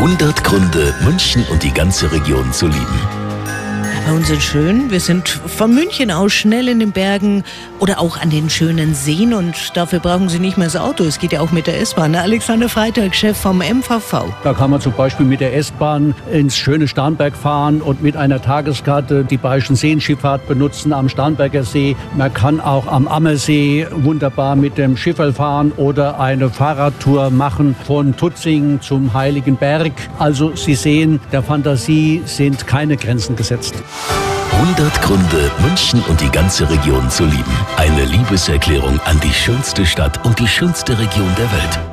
100 Gründe, München und die ganze Region zu lieben. Uns sind schön. Wir sind von München aus schnell in den Bergen oder auch an den schönen Seen und dafür brauchen Sie nicht mehr das Auto. Es geht ja auch mit der S-Bahn. Alexander Freitag, Chef vom MVV. Da kann man zum Beispiel mit der S-Bahn ins schöne Starnberg fahren und mit einer Tageskarte die Bayerischen Seenschifffahrt benutzen am Starnberger See. Man kann auch am Ammersee wunderbar mit dem Schifferl fahren oder eine Fahrradtour machen von Tutzing zum Heiligen Berg. Also Sie sehen, der Fantasie sind keine Grenzen gesetzt. 100 Gründe, München und die ganze Region zu lieben. Eine Liebeserklärung an die schönste Stadt und die schönste Region der Welt.